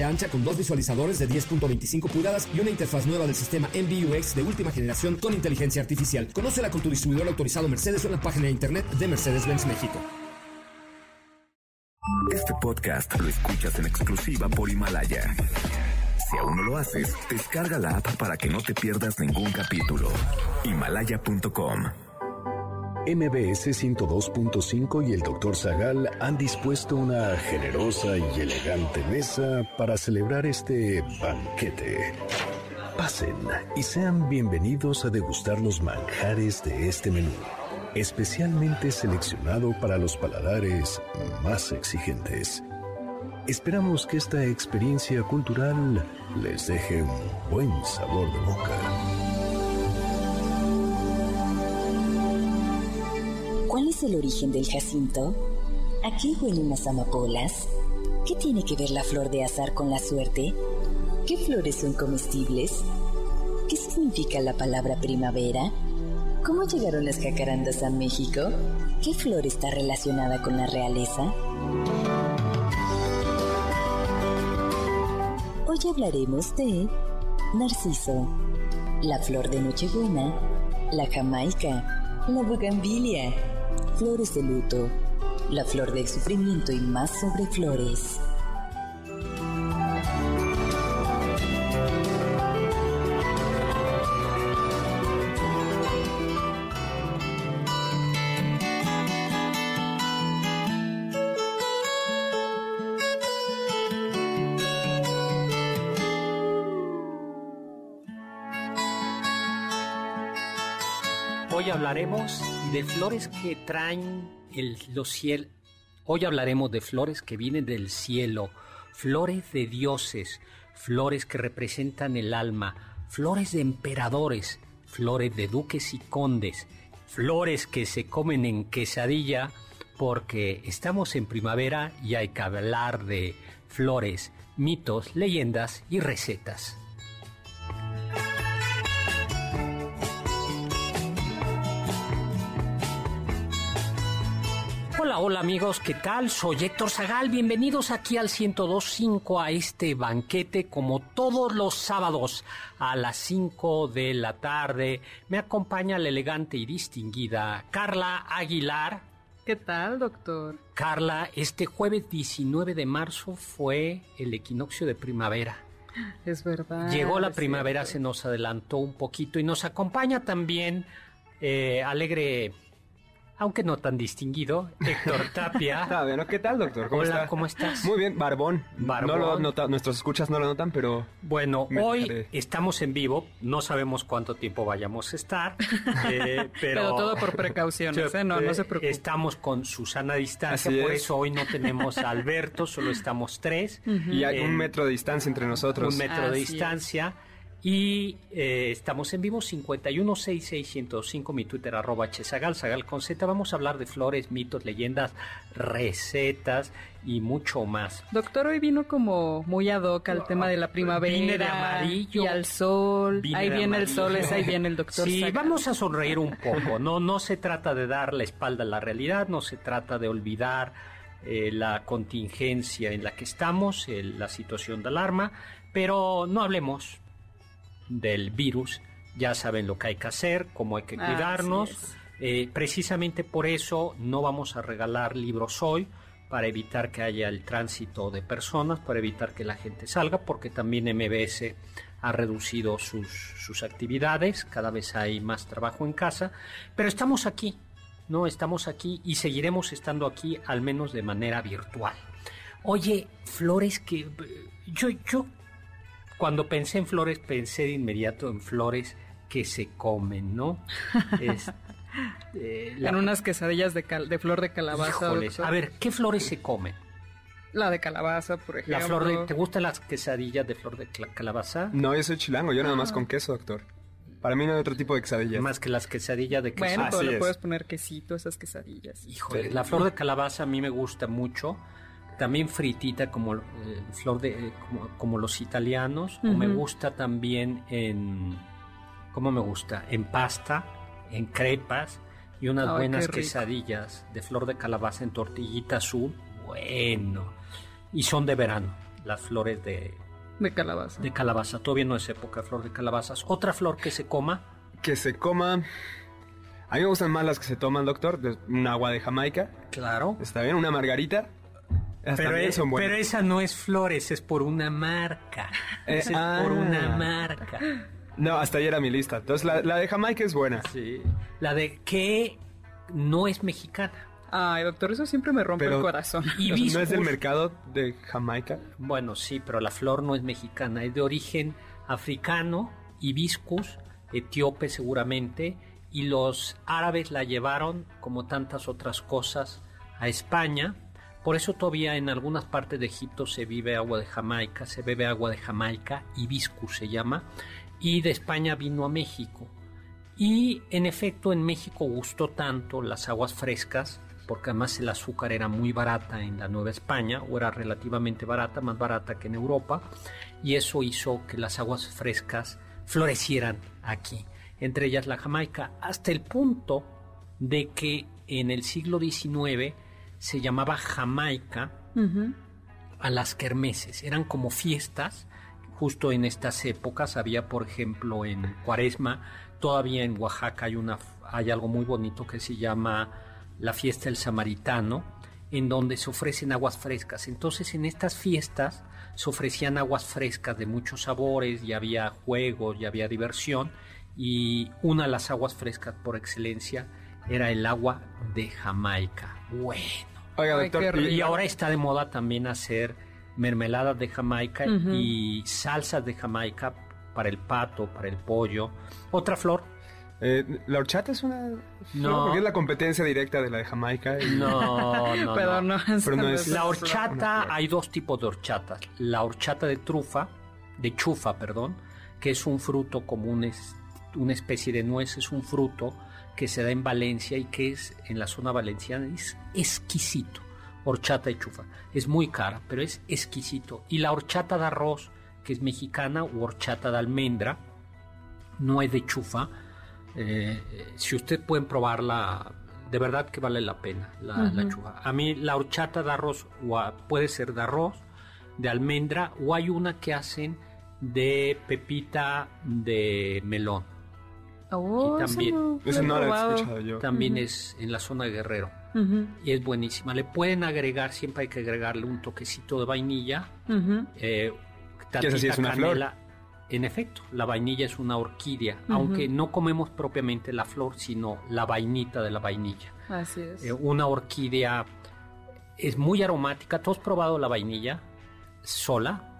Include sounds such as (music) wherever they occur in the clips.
ancha con dos visualizadores de 10.25 pulgadas y una interfaz nueva del sistema MBUX de última generación con inteligencia artificial. Conócela con tu distribuidor autorizado Mercedes en la página de internet de Mercedes-Benz México. Este podcast lo escuchas en exclusiva por Himalaya. Si aún no lo haces, descarga la app para que no te pierdas ningún capítulo. Himalaya.com MBS 102.5 y el Dr. Zagal han dispuesto una generosa y elegante mesa para celebrar este banquete. Pasen y sean bienvenidos a degustar los manjares de este menú, especialmente seleccionado para los paladares más exigentes. Esperamos que esta experiencia cultural les deje un buen sabor de boca. ¿Cuál es el origen del jacinto? ¿A qué huelen las amapolas? ¿Qué tiene que ver la flor de azar con la suerte? ¿Qué flores son comestibles? ¿Qué significa la palabra primavera? ¿Cómo llegaron las jacarandas a México? ¿Qué flor está relacionada con la realeza? Hoy hablaremos de Narciso, la flor de Nochebuena, la Jamaica, la bugambilia Flores de luto, la flor del sufrimiento y más sobre flores. Hoy hablaremos de flores que traen el, los cielos. Hoy hablaremos de flores que vienen del cielo, flores de dioses, flores que representan el alma, flores de emperadores, flores de duques y condes, flores que se comen en quesadilla porque estamos en primavera y hay que hablar de flores, mitos, leyendas y recetas. Hola, hola amigos, ¿qué tal? Soy Héctor Zagal, bienvenidos aquí al 1025 a este banquete como todos los sábados a las 5 de la tarde. Me acompaña la elegante y distinguida Carla Aguilar. ¿Qué tal, doctor? Carla, este jueves 19 de marzo fue el equinoccio de primavera. Es verdad. Llegó la primavera, cierto. se nos adelantó un poquito y nos acompaña también eh, alegre, aunque no tan distinguido, Héctor (laughs) Tapia. ¿no? ¿Qué tal, doctor? ¿Cómo Hola, está? ¿cómo estás? Muy bien, barbón. Barbón. No lo nota, nuestros escuchas no lo notan, pero Bueno, hoy dejaré. estamos en vivo, no sabemos cuánto tiempo vayamos a estar, (laughs) eh, pero, Pero todo por precauciones, ¿eh? No, no se preocupe. Estamos con Susana a distancia, Así por es. eso hoy no tenemos a Alberto, solo estamos tres, (laughs) y hay un metro de distancia entre nosotros. un metro de es. Y eh, estamos en vivo 5166105, mi Twitter arroba chesagal, sagal con Z. Vamos a hablar de flores, mitos, leyendas, recetas y mucho más. Doctor, hoy vino como muy ad hoc al tema de la primavera. Vine de amarillo. Y al sol. Vine ahí viene el sol, es ahí viene el (laughs) doctor. Sí, vamos a sonreír un poco, ¿no? No se trata de dar la espalda a la realidad, no se trata de olvidar eh, la contingencia en la que estamos, el- la situación de alarma, pero no hablemos del virus, ya saben lo que hay que hacer, cómo hay que cuidarnos. Eh, precisamente por eso no vamos a regalar libros hoy, para evitar que haya el tránsito de personas, para evitar que la gente salga, porque también MBS ha reducido sus, sus actividades, cada vez hay más trabajo en casa, pero estamos aquí, ¿no? Estamos aquí y seguiremos estando aquí al menos de manera virtual. Oye, flores que... Yo, yo cuando pensé en flores, pensé de inmediato en flores que se comen, ¿no? (laughs) Es- eh, la- En unas quesadillas de, cal- de flor de calabaza. Híjoles, a ver, ¿qué flores se comen? La de calabaza, por ejemplo. La flor de, ¿Te gustan las quesadillas de flor de calabaza? No, yo soy chilango, yo nada Ah. más con queso, doctor. Para mí no hay otro tipo de quesadillas. Más que las quesadillas de queso. Bueno, pero le es. puedes poner quesito a esas quesadillas. Híjole, la flor de calabaza a mí me gusta mucho. También fritita como eh, flor de eh, como, como los italianos. O me gusta también en ¿cómo me gusta? En pasta, en crepas y unas buenas quesadillas de flor de calabaza en tortillita azul. Bueno. Y son de verano, las flores de, De calabaza. de calabaza. Todavía no es época flor de calabazas. Otra flor que se coma, Que se coma... A mí me gustan más las que se toman, doctor. de- Un agua de Jamaica. claro. ¿Está bien? Una margarita. Pero, también es- son buenas. pero esa no es flores, es por una marca. Eh, Esa es ah. por una marca. No, hasta ahí era mi lista. Entonces la, la de Jamaica es buena. Sí. La de que no es mexicana. Ay, doctor, eso siempre me rompe Pero- el corazón. Y ¿No es del mercado de Jamaica? Bueno, sí, pero la flor no es mexicana, es de origen africano, hibiscus, etíope seguramente, y los árabes la llevaron, como tantas otras cosas, a España. Por eso todavía en algunas partes de Egipto se vive agua de Jamaica, se bebe agua de Jamaica, hibiscus se llama, y de España vino a México. Y en efecto en México gustó tanto las aguas frescas, porque además el azúcar era muy barata en la Nueva España, o era relativamente barata, más barata que en Europa, y eso hizo que las aguas frescas florecieran aquí, entre ellas la Jamaica, hasta el punto de que en el siglo XIX se llamaba Jamaica a las kermeses. Eran como fiestas. Justo en estas épocas había, por ejemplo, en Cuaresma, todavía en Oaxaca hay, una, hay algo muy bonito que se llama la fiesta del Samaritano, en donde se ofrecen aguas frescas. Entonces, en estas fiestas se ofrecían aguas frescas de muchos sabores, y había juegos, y había diversión, y una de las aguas frescas por excelencia era el agua de Jamaica. Bueno. Oiga, doctor, y- ahora está de moda también hacer mermeladas de Jamaica y salsas de Jamaica para el pato, para el pollo. Otra flor. eh, ¿la horchata es una...? No. Porque es la competencia directa de la de Jamaica. y- No, no, (laughs) Pero no. no, Pero no es- La horchata, flor. hay dos tipos de horchatas. La horchata de trufa, de chufa, perdón, que es un fruto como un es- una especie de nuez, es un fruto que se da en Valencia y que es en la zona valenciana, es exquisito. Horchata y chufa. Es muy cara, pero es exquisito. Y la horchata de arroz, que es mexicana, u horchata de almendra, no es de chufa. Eh, si usted pueden probarla, de verdad que vale la pena la, la chufa. A mí la horchata de arroz o a- puede ser de arroz, de almendra, o hay una que hacen de pepita de melón. Oh, Y también- no, Eso he no lo he probado. escuchado yo. También es en la zona de Guerrero. Y es buenísima. Le pueden agregar, siempre hay que agregarle un toquecito de vainilla. ujú. Eh, Que esa sí es tantita una flor. canela. En efecto, la vainilla es una orquídea, aunque no comemos propiamente la flor, sino la vainita de la vainilla. Así es. Eh, una orquídea es muy aromática. ¿Tú has probado la vainilla sola?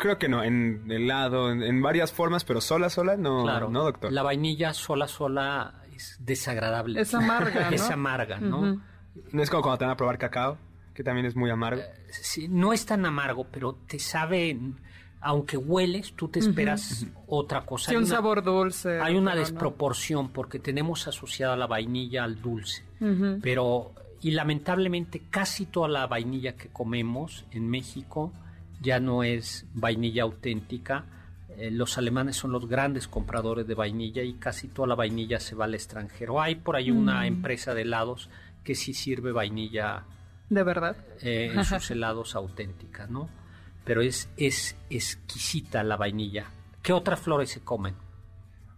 Creo que no, en helado, en, en varias formas, pero sola, sola, no, claro. no, doctor. La vainilla sola, sola es desagradable. Es amarga, (laughs) ¿no? es amarga, ¿no? No es como cuando te van a probar cacao, que también es muy amargo. Sí, no es tan amargo, pero te sabe, aunque hueles, tú te esperas otra cosa. Sí, Hay un una- sabor dulce. Hay una no. desproporción porque tenemos asociada la vainilla al dulce, pero y lamentablemente casi toda la vainilla que comemos en México ya no es vainilla auténtica. Eh, los alemanes son los grandes compradores de vainilla y casi toda la vainilla se va al extranjero. Hay por ahí una empresa de helados que sí sirve vainilla De verdad. eh, en sus (laughs) helados auténtica, ¿no? Pero es, es exquisita la vainilla. ¿Qué otras flores se comen?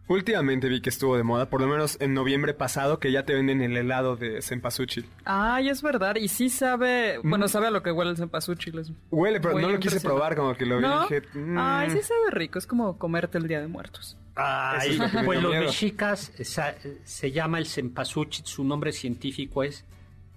Últimamente vi que estuvo de moda, por lo menos en noviembre pasado, que ya te venden el helado de cempasúchil. Ay, es verdad. Y sí sabe. Mm. Bueno, sabe a lo que huele el cempasúchil. es Huele, pero no lo quise probar, como que lo vi y dije... mm, Ay, sí sabe rico. Es como comerte el día de muertos. Ay, es lo (laughs) que me pues los mexicas esa- se llama el cempasúchil, su nombre científico es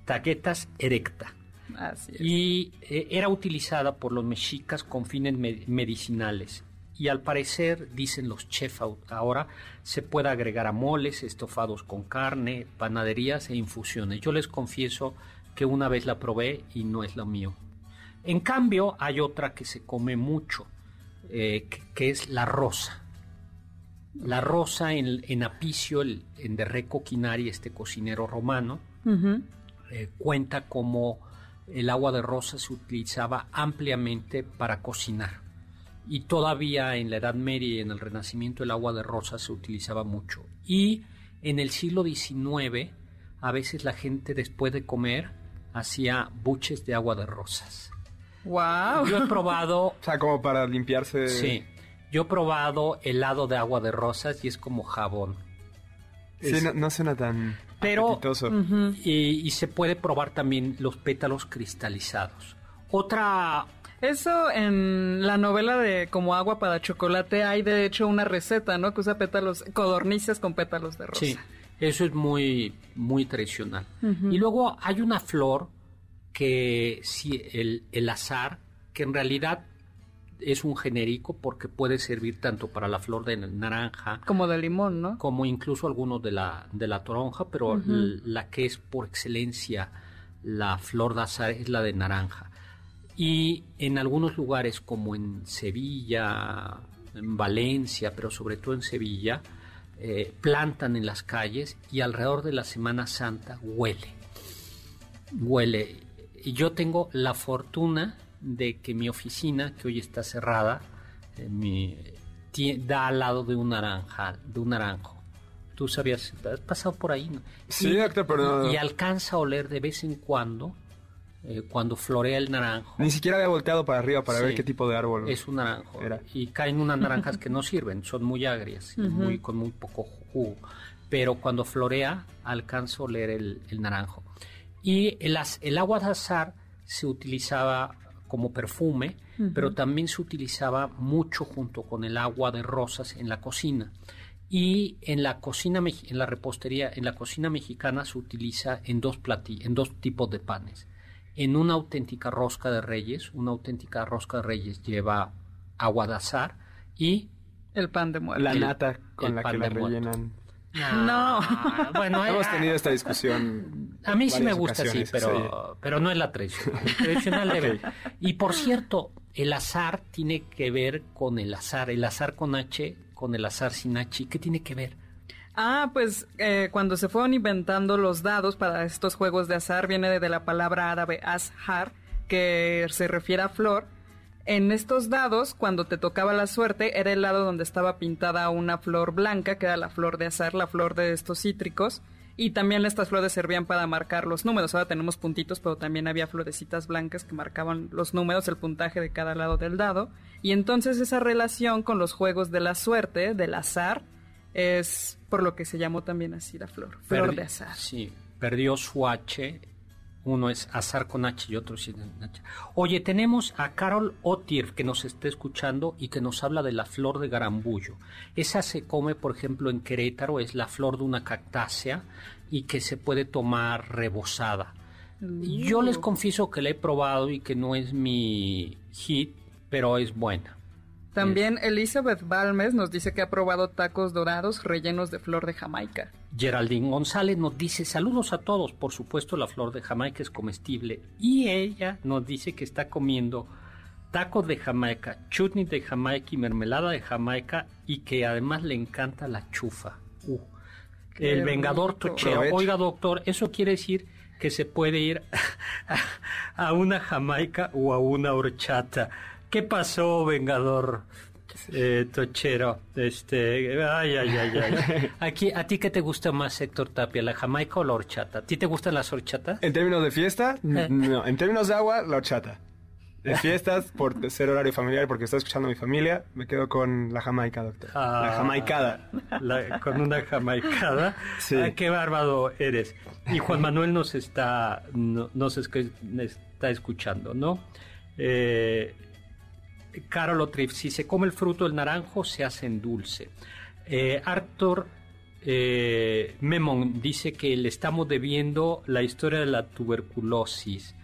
Tagetas erecta Así es. y eh, era utilizada por los mexicas con fines me- medicinales. Y al parecer, dicen los chefs ahora, se puede agregar a moles, estofados con carne, panaderías e infusiones. Yo les confieso que una vez la probé y no es lo mío. En cambio, hay otra que se come mucho, eh, que, que es la rosa. La rosa en, en Apicio, el- en de Reco Quinari, este cocinero romano, eh, cuenta cómo el agua de rosa se utilizaba ampliamente para cocinar. Y todavía en la Edad Media y en el Renacimiento el agua de rosa se utilizaba mucho. Y en el siglo XIX, a veces la gente después de comer hacía buches de agua de rosas. Wow. Yo he probado, (laughs) O sea, como para limpiarse. sí, yo he probado helado de agua de rosas y es como jabón. Sí, no, no suena tan Pero- apetitoso. Y, y se puede probar también los pétalos cristalizados. Otra, Eso en la novela de Como agua para chocolate hay de hecho una receta, ¿no? Que usa pétalos, codornices con pétalos de rosa. sí, eso es muy, muy tradicional. Y luego hay una flor que sí, el, el azar, que en realidad es un genérico porque puede servir tanto para la flor de naranja Como de limón, ¿no? como incluso algunos de la, de la toronja, pero la que es por excelencia la flor de azar es la de naranja. Y en algunos lugares como en Sevilla, en Valencia, pero sobre todo en Sevilla, eh, plantan en las calles y alrededor de la Semana Santa huele. Huele. Y yo tengo la fortuna de que mi oficina, que hoy está cerrada, eh, mi- da al lado de un naranja, de un naranjo. Tú sabías, has pasado por ahí, ¿no? Sí, Y- doctor, pero Y alcanza a oler de vez en cuando, eh, cuando florea el naranjo. Ni siquiera había volteado para arriba para Sí. ver qué tipo de árbol. Es un naranjo. Era. Y caen unas naranjas que no sirven, son muy agrias, muy, con muy poco jugo. Pero cuando florea, alcanzo a oler el, el naranjo. Y el, el agua de azar se utilizaba como perfume, pero también se utilizaba mucho junto con el agua de rosas en la cocina. Y en la cocina, en la repostería, en la cocina mexicana se utiliza en dos plati- en dos tipos de panes. En una auténtica rosca de reyes, una auténtica rosca de reyes lleva agua de azar y El pan de muerto. La el- nata con la que la rellenan. No. (laughs) bueno, Hemos eh, tenido esta discusión. a mí sí me gusta así, ocasiones, pero, pero no es la tradicional. Tradicional debe. (laughs) Y por cierto, el azar tiene que ver con el azar. El azar con H, con el azar sin H. ¿Y ¿Qué tiene que ver? Ah, pues eh, cuando se fueron inventando los dados para estos juegos de azar, viene de, de la palabra árabe azhar, que se refiere a flor. En estos dados, cuando te tocaba la suerte, era el lado donde estaba pintada una flor blanca, que era la flor de azar, la flor de estos cítricos. Y también estas flores servían para marcar los números. Ahora tenemos puntitos, pero también había florecitas blancas que marcaban los números, el puntaje de cada lado del dado. Y entonces esa relación con los juegos de la suerte, del azar, es por lo que se llamó también así la flor, flor Perdi- de azar. Sí, perdió su H. Uno es azar con H y otro sin H. Oye, tenemos a Carol Otir que nos está escuchando y que nos habla de la flor de garambullo. Esa se come, por ejemplo, en Querétaro, es la flor de una cactácea y que se puede tomar rebosada. Yo les confieso que la he probado y que no es mi hit, pero es buena. También Elizabeth Balmes nos dice que ha probado tacos dorados rellenos de flor de Jamaica. Geraldine González nos dice saludos a todos, por supuesto la flor de Jamaica es comestible y ella nos dice que está comiendo tacos de Jamaica, chutney de Jamaica y mermelada de Jamaica y que además le encanta la chufa. Uh, el vengador tochero. Oiga doctor, eso quiere decir que se puede ir (laughs) a una Jamaica o a una horchata. ¿Qué pasó, vengador? Eh, tochero, este, ay, ay, ay, ay. (laughs) Aquí, ¿A ti qué te gusta más, Héctor Tapia, la jamaica o la horchata? ¿A ti te gustan las horchatas? En términos de fiesta, Eh. no. En términos de agua, la horchata. De fiestas, por ser horario familiar, porque estoy escuchando a mi familia, me quedo con la jamaica, doctor. Ah. La jamaicada. La- con una jamaicada. Sí. Ah, qué bárbaro eres. Y Juan Manuel nos está, no- nos está escuchando, ¿no? Eh, Carol Otrif, si se come el fruto del naranjo, se hace en dulce. Eh, Arthur eh, Memon dice que le estamos debiendo la historia de la tuberculosis,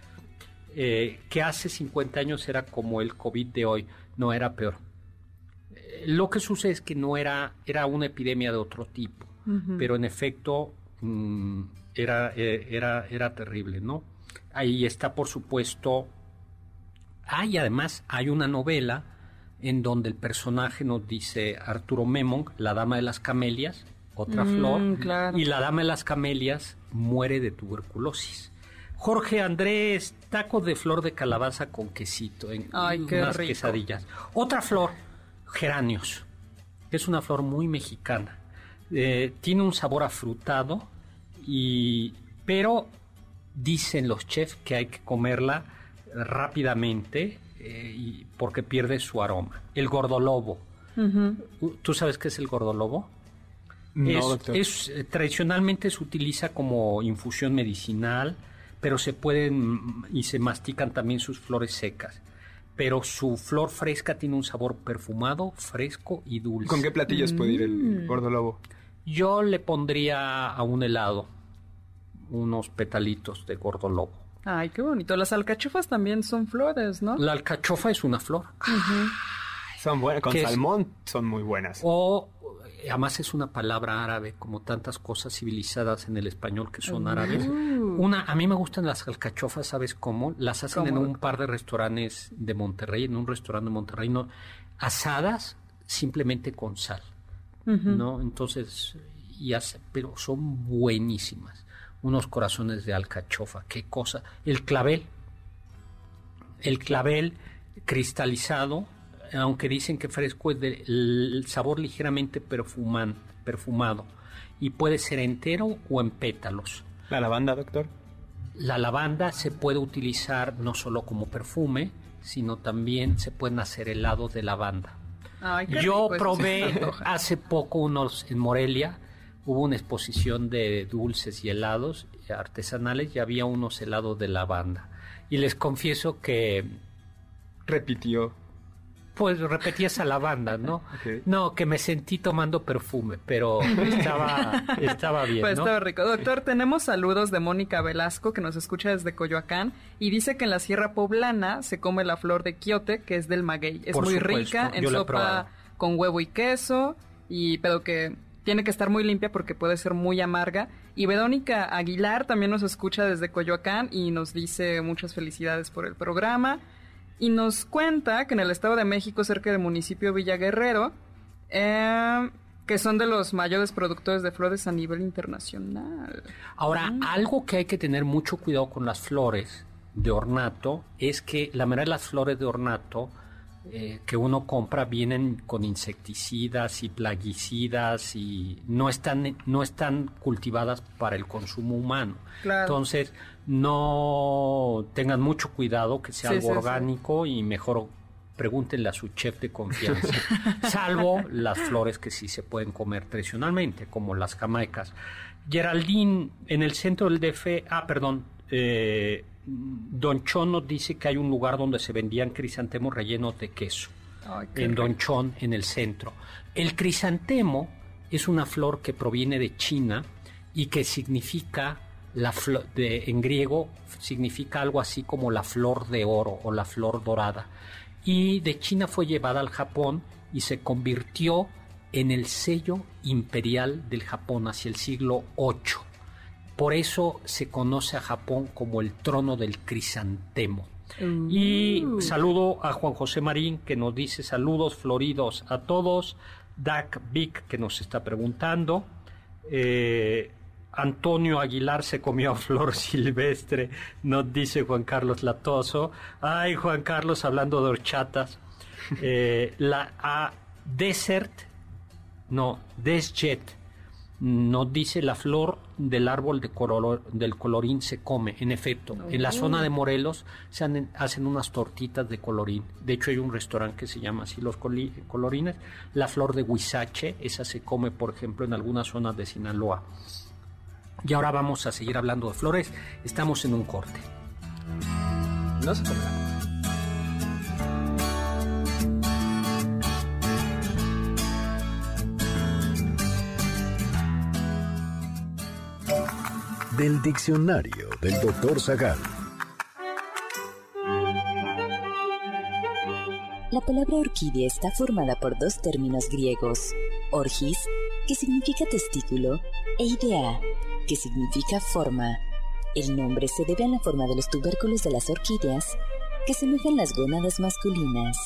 eh, que hace 50 años era como el COVID de hoy, no era peor. Lo que sucede es que no era, era una epidemia de otro tipo, pero en efecto mm, era, era, era terrible, ¿no? Ahí está, por supuesto, Hay además, hay una novela en donde el personaje nos dice Arturo Memong, la dama de las camelias, otra Mm, flor, claro. y la dama de las camelias muere de tuberculosis. Jorge Andrés, tacos de flor de calabaza con quesito en Ay, qué unas rico. quesadillas. Otra flor, geranios. Es una flor muy mexicana. Eh, tiene un sabor afrutado, y, pero dicen los chefs que hay que comerla rápidamente eh, y- porque pierde su aroma. El gordolobo. ¿Tú sabes qué es el gordolobo? No, es, doctor. es, eh, tradicionalmente se utiliza como infusión medicinal, pero se pueden mm, y se mastican también sus flores secas. Pero su flor fresca tiene un sabor perfumado, fresco y dulce. ¿Con qué platillos puede ir Mm. el gordo lobo? Yo le pondría a un helado unos petalitos de gordolobo. Ay, qué bonito. Las alcachofas también son flores, ¿no? La alcachofa es una flor. Son buenas. Con salmón son muy buenas. O eh, además es una palabra árabe, como tantas cosas civilizadas en el español que son árabes. Una, a mí me gustan las alcachofas, ¿sabes cómo? Las hacen en un par de restaurantes de Monterrey, en un restaurante de Monterrey, no, asadas simplemente con sal, ¿no? Entonces, y hace- pero son buenísimas. Unos corazones de alcachofa, qué cosa. El clavel, el clavel cristalizado, aunque dicen que fresco es de el sabor ligeramente perfuman, perfumado y puede ser entero o en pétalos. La lavanda, doctor. La lavanda se puede utilizar no solo como perfume, sino también se pueden hacer helados de lavanda. Ay, qué Yo probé hace poco unos en Morelia, hubo una exposición de dulces y helados artesanales y había unos helados de lavanda. Y les confieso que Repitió. pues repetí esa lavanda, ¿no? (laughs) No, que me sentí tomando perfume, pero estaba, (laughs) estaba bien, Pues ¿no? estaba rico. Doctor, tenemos saludos de Mónica Velasco, que nos escucha desde Coyoacán, y dice que en la Sierra Poblana se come la flor de quiote, que es del maguey. Es Por muy supuesto, rica, en sopa con huevo y queso, y pero que tiene que estar muy limpia porque puede ser muy amarga. Y Verónica Aguilar también nos escucha desde Coyoacán y nos dice muchas felicidades por el programa. Y nos cuenta que en el Estado de México, cerca del municipio Villa Guerrero, eh, que son de los mayores productores de flores a nivel internacional. Ahora, Mm. algo que hay que tener mucho cuidado con las flores de ornato es que la mayoría de las flores de ornato eh, que uno compra vienen con insecticidas y plaguicidas y no están, no están cultivadas para el consumo humano. Claro. Entonces, no tengan mucho cuidado que sea Sí, algo sí, sí. orgánico y mejor pregúntenle a su chef de confianza. (laughs) Salvo las flores que sí se pueden comer tradicionalmente, como las jamaicas. Geraldine, en el centro del DF, ah, perdón, eh, Don Chon nos dice que hay un lugar donde se vendían crisantemos rellenos de queso. Ay, en Don. Chon, en el centro. El crisantemo es una flor que proviene de China y que significa la flo- de, en griego significa algo así como la flor de oro o la flor dorada. Y de China fue llevada al Japón y se convirtió en el sello imperial del Japón hacia el siglo VIII. Por eso se conoce a Japón como el trono del crisantemo. Y saludo a Juan José Marín que nos dice saludos floridos a todos. Dak Vic que nos está preguntando. Eh, Antonio Aguilar se comió a flor (laughs) silvestre, nos dice Juan Carlos Latoso. Ay, Juan Carlos, hablando de horchatas. Eh, (laughs) la a Desert, no, Desjet, nos dice la flor del árbol de color- del colorín se come. En efecto, en la zona de Morelos se han- hacen unas tortitas de colorín. De hecho, hay un restaurante que se llama así Los Coli- Colorines. La flor de huizache, esa se come, por ejemplo, en algunas zonas de Sinaloa. Y ahora vamos a seguir hablando de flores. Estamos en un corte. No se Del diccionario del doctor Zagal. La palabra orquídea está formada por dos términos griegos, orgis, que significa testículo, e idea, que significa forma. El nombre se debe a la forma de los tubérculos de las orquídeas, que semejan las gónadas masculinas.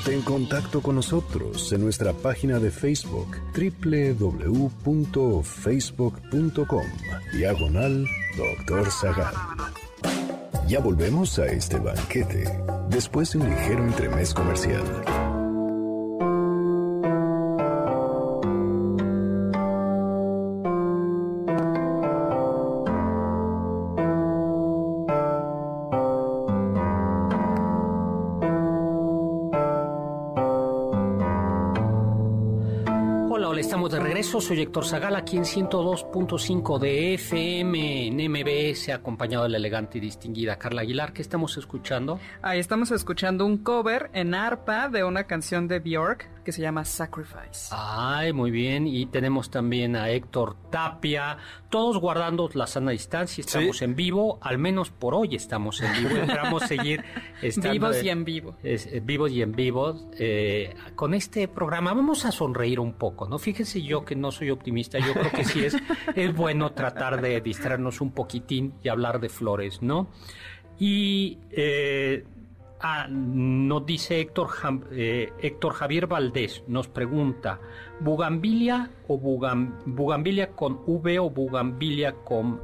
Ponte en contacto con nosotros en nuestra página de Facebook www.facebook.com Diagonal Doctor Zagal. Ya volvemos a este banquete después de un ligero entremés comercial. Soy Héctor Zagal, aquí en 102.5 de FM en MBS, acompañado de la elegante y distinguida Carla Aguilar. ¿Qué estamos escuchando? Ahí estamos escuchando un cover en arpa de una canción de Bjork que se llama Sacrifice. Ay, muy bien. Y tenemos también a Héctor Tapia, todos guardando la sana distancia. Estamos en vivo, al menos por hoy estamos en vivo. (laughs) Esperamos seguir estando vivos y en vivo. Eh, vivos y en vivo. Eh, con este programa vamos a sonreír un poco, ¿no? Fíjense yo que no soy optimista. Yo creo que sí es, (laughs) es bueno tratar de distraernos un poquitín y hablar de flores, ¿no? Y eh, Ah, nos dice Héctor, eh, Héctor Javier Valdés, nos pregunta, ¿bugambilia o bugambilia con V o bugambilia con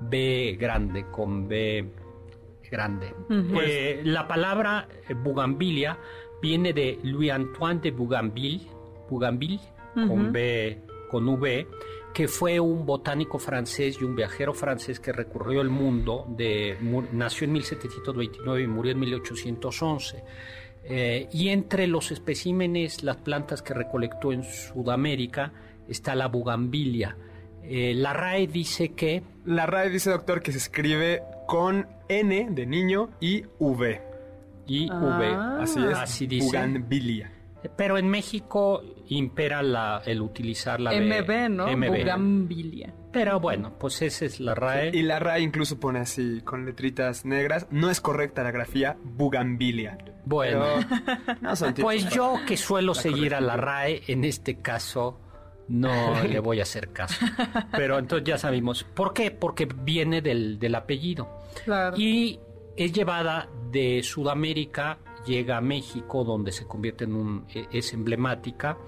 B grande, con B grande? Eh, la palabra eh, bugambilia viene de Louis Antoine de Bougainville, Bougainville con B, con V, que fue un botánico francés y un viajero francés que recorrió el mundo, de, nació en 1729 y murió en 1811. Eh, y entre los especímenes, las plantas que recolectó en Sudamérica, está la bugambilia. Eh, la RAE dice que... La RAE dice, doctor, que se escribe con N de niño y V. Y V. Así es. Así dice. Bugambilia. Pero en México impera la, el utilizar la MB, ¿no? Bugambilia. Pero bueno, pues esa es la RAE. y la RAE incluso pone así, con letritas negras. No es correcta la grafía, Bugambilia. Bueno, pues yo que suelo seguir a la RAE, en este caso no (laughs) le voy a hacer caso. Pero entonces ya sabemos. ¿Por qué? Porque viene del, del apellido. Claro. Y es llevada de Sudamérica llega a México, donde se convierte en un, e, es emblemática,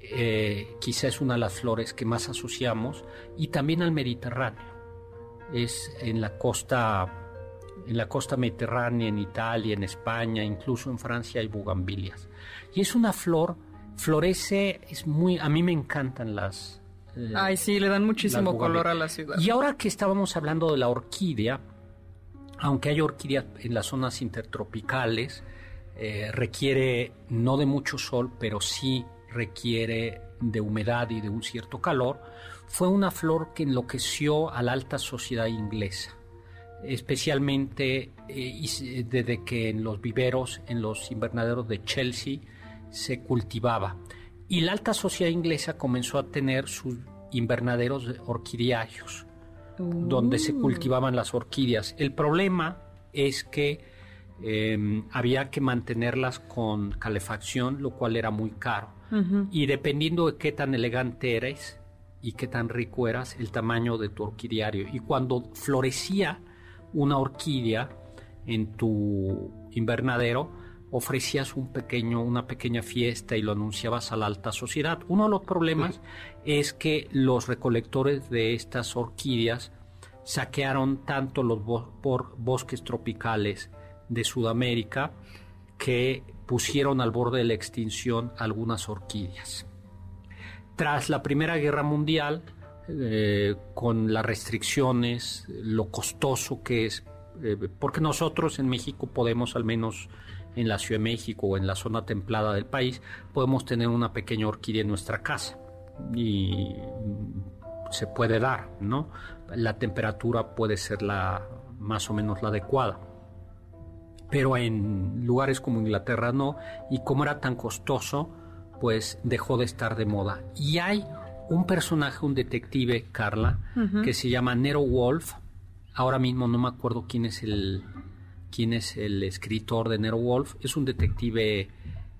eh, quizá es una de las flores que más asociamos, y también al Mediterráneo. Es en la costa en la costa mediterránea, en Italia, en España, incluso en Francia hay bugambilias. Y es una flor, florece, es muy, a mí me encantan las... Eh, Ay, sí, le dan muchísimo color a la ciudad. Y ahora que estábamos hablando de la orquídea, aunque hay orquídeas en las zonas intertropicales, eh, requiere no de mucho sol, pero sí requiere de humedad y de un cierto calor, fue una flor que enloqueció a la alta sociedad inglesa, especialmente eh, desde que en los viveros, en los invernaderos de Chelsea, se cultivaba. Y la alta sociedad inglesa comenzó a tener sus invernaderos orquidiarios, donde se uh. cultivaban las orquídeas. El problema es que Em, había que mantenerlas con calefacción, lo cual era muy caro. Y dependiendo de qué tan elegante eres y qué tan rico eras, el tamaño de tu orquidiario. Y cuando florecía una orquídea en tu invernadero, ofrecías un pequeño, una pequeña fiesta y lo anunciabas a la alta sociedad. Uno de los problemas es que los recolectores de estas orquídeas saquearon tanto los bosques tropicales de Sudamérica que pusieron al borde de la extinción algunas orquídeas. Tras la Primera Guerra Mundial, eh, con las restricciones, lo costoso que es, eh, porque nosotros en México podemos, al menos en la Ciudad de México o en la zona templada del país, podemos tener una pequeña orquídea en nuestra casa y se puede dar, ¿no? La temperatura puede ser la más o menos la adecuada pero en lugares como Inglaterra no, y como era tan costoso, pues dejó de estar de moda. Y hay un personaje, un detective, Carla, que se llama Nero Wolf. Ahora mismo no me acuerdo quién es el quién es el escritor de Nero Wolf. Es un detective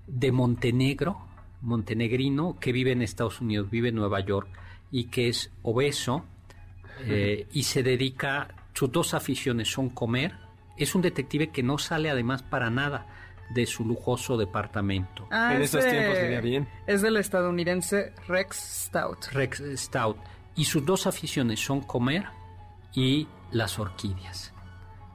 de Montenegro, montenegrino que vive en Estados Unidos, vive en Nueva York y que es obeso eh, y se dedica, sus dos aficiones son comer. Es un detective que no sale además para nada de su lujoso departamento. Ah, En es estos de- tiempos bien. Es del estadounidense Rex Stout. Rex Stout. Y sus dos aficiones son comer y las orquídeas.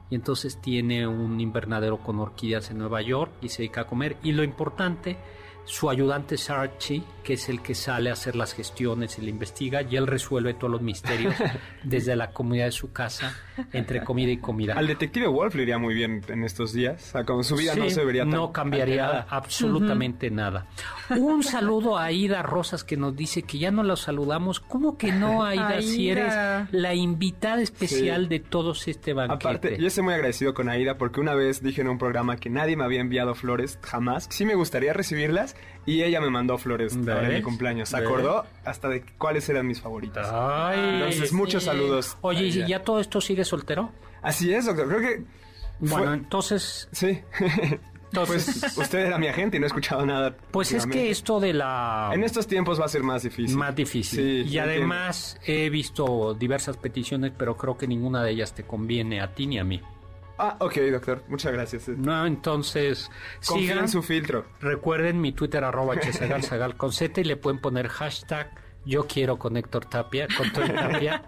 Y entonces tiene un invernadero con orquídeas en Nueva York y se dedica a comer. Y lo importante, su ayudante es Archie, que es el que sale a hacer las gestiones y le investiga, y él resuelve todos los misterios (laughs) desde la comunidad de su casa, entre comida y comida. Al detective Wolf le iría muy bien en estos días. O sea, con su vida no se vería tan no cambiaría absolutamente nada. Un saludo a Aida Rosas que nos dice que ya no la saludamos. ¿Cómo que no, Aida? Si eres la invitada especial Sí. de todos este banquete. Aparte, yo estoy muy agradecido con Aida porque una vez dije en un programa que nadie me había enviado flores jamás. Sí me gustaría recibirlas y ella me mandó flores en mi cumpleaños. Se acordó hasta de cuáles eran mis favoritas. Ay, Entonces, muchos saludos. Oye, ¿y ya todo esto sigue soltero? Así es, doctor. Creo que... Bueno, fue- entonces, Sí. (laughs) entonces pues usted era mi agente y no he escuchado nada. pues es que esto de la... En estos tiempos va a ser más difícil. Más difícil. Sí, y entiendo. además he visto diversas peticiones, pero creo que ninguna de ellas te conviene a ti ni a mí. Ah, ok, doctor. Muchas gracias. No, entonces sigan. en su filtro. Recuerden mi Twitter arroba chesagal sagal con Z y le pueden poner hashtag yo quiero con Héctor Tapia, con Tony Tapia.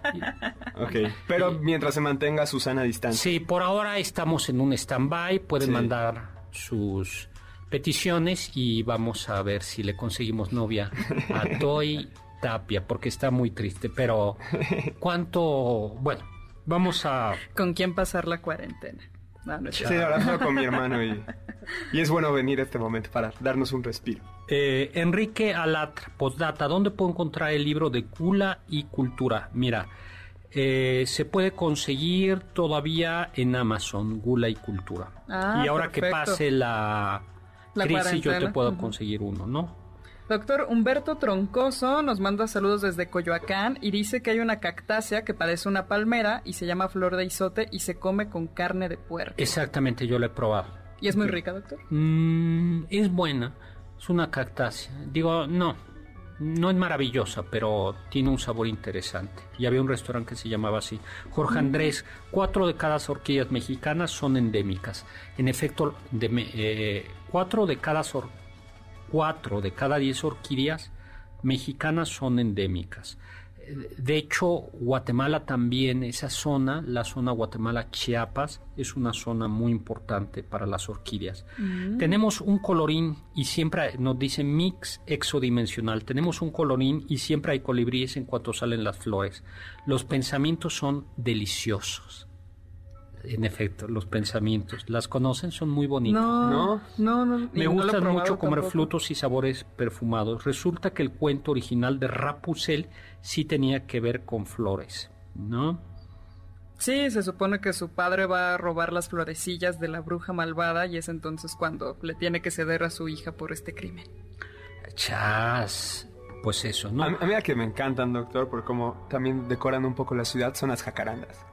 Ok. Pero mientras se mantenga su sana distancia. Sí, por ahora estamos en un stand-by, pueden Sí. mandar sus peticiones y vamos a ver si le conseguimos novia a (laughs) Toy Tapia, porque está muy triste, pero cuánto, bueno, vamos a... ¿Con quién pasar la cuarentena? No, no es Sí, hablando con mi (laughs) hermano y, y es bueno venir a este momento para darnos un respiro. Eh, Enrique Alatra, postdata, ¿dónde puedo encontrar el libro de Gula y Cultura? Mira, eh, se puede conseguir todavía en Amazon, Gula y Cultura. Ah, y ahora que pase la, La crisis, yo te puedo conseguir uno, ¿no? Doctor Humberto Troncoso nos manda saludos desde Coyoacán y dice que hay una cactácea que parece una palmera y se llama flor de isote y se come con carne de puerco. Exactamente, yo lo he probado. Y es muy rica, doctor. Mm, es buena, es una cactácea. Digo, no, no es maravillosa, pero tiene un sabor interesante. Y había un restaurante que se llamaba así. Jorge Andrés, cuatro de cada orquídeas mexicanas son endémicas. En efecto, de eh, cuatro de cada cuatro de cada diez orquídeas mexicanas son endémicas. De hecho, Guatemala también, esa zona, la zona Guatemala-Chiapas, es una zona muy importante para las orquídeas. Tenemos un colorín y siempre nos dicen mix exodimensional. Tenemos un colorín y siempre hay colibríes en cuanto salen las flores. Los pensamientos son deliciosos. En efecto, los pensamientos. ¿Las conocen? Son muy bonitas. No, ¿No? no, Me no lo he gusta probado mucho comer tampoco. frutos y sabores perfumados. Resulta que el cuento original de Rapunzel sí tenía que ver con flores, ¿no? Sí, se supone que su padre va a robar las florecillas de la bruja malvada y es entonces cuando le tiene que ceder a su hija por este crimen. Chas, pues eso, ¿no? A, a mí la que me encantan, doctor, por cómo también decoran un poco la ciudad, son las jacarandas.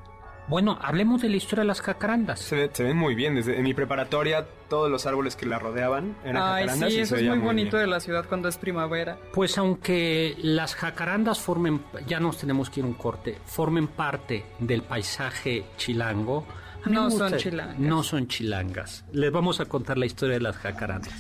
Bueno, hablemos de la historia de las jacarandas. Se, ve- se ven muy bien. Desde en mi preparatoria, todos los árboles que la rodeaban eran Ay, jacarandas sí, y eso se es muy bonito bien. de la ciudad cuando es primavera. Pues aunque las jacarandas formen, ya nos tenemos que ir un corte, formen parte del paisaje chilango. No son chilangas. No son chilangas. Les vamos a contar la historia de las jacarandas.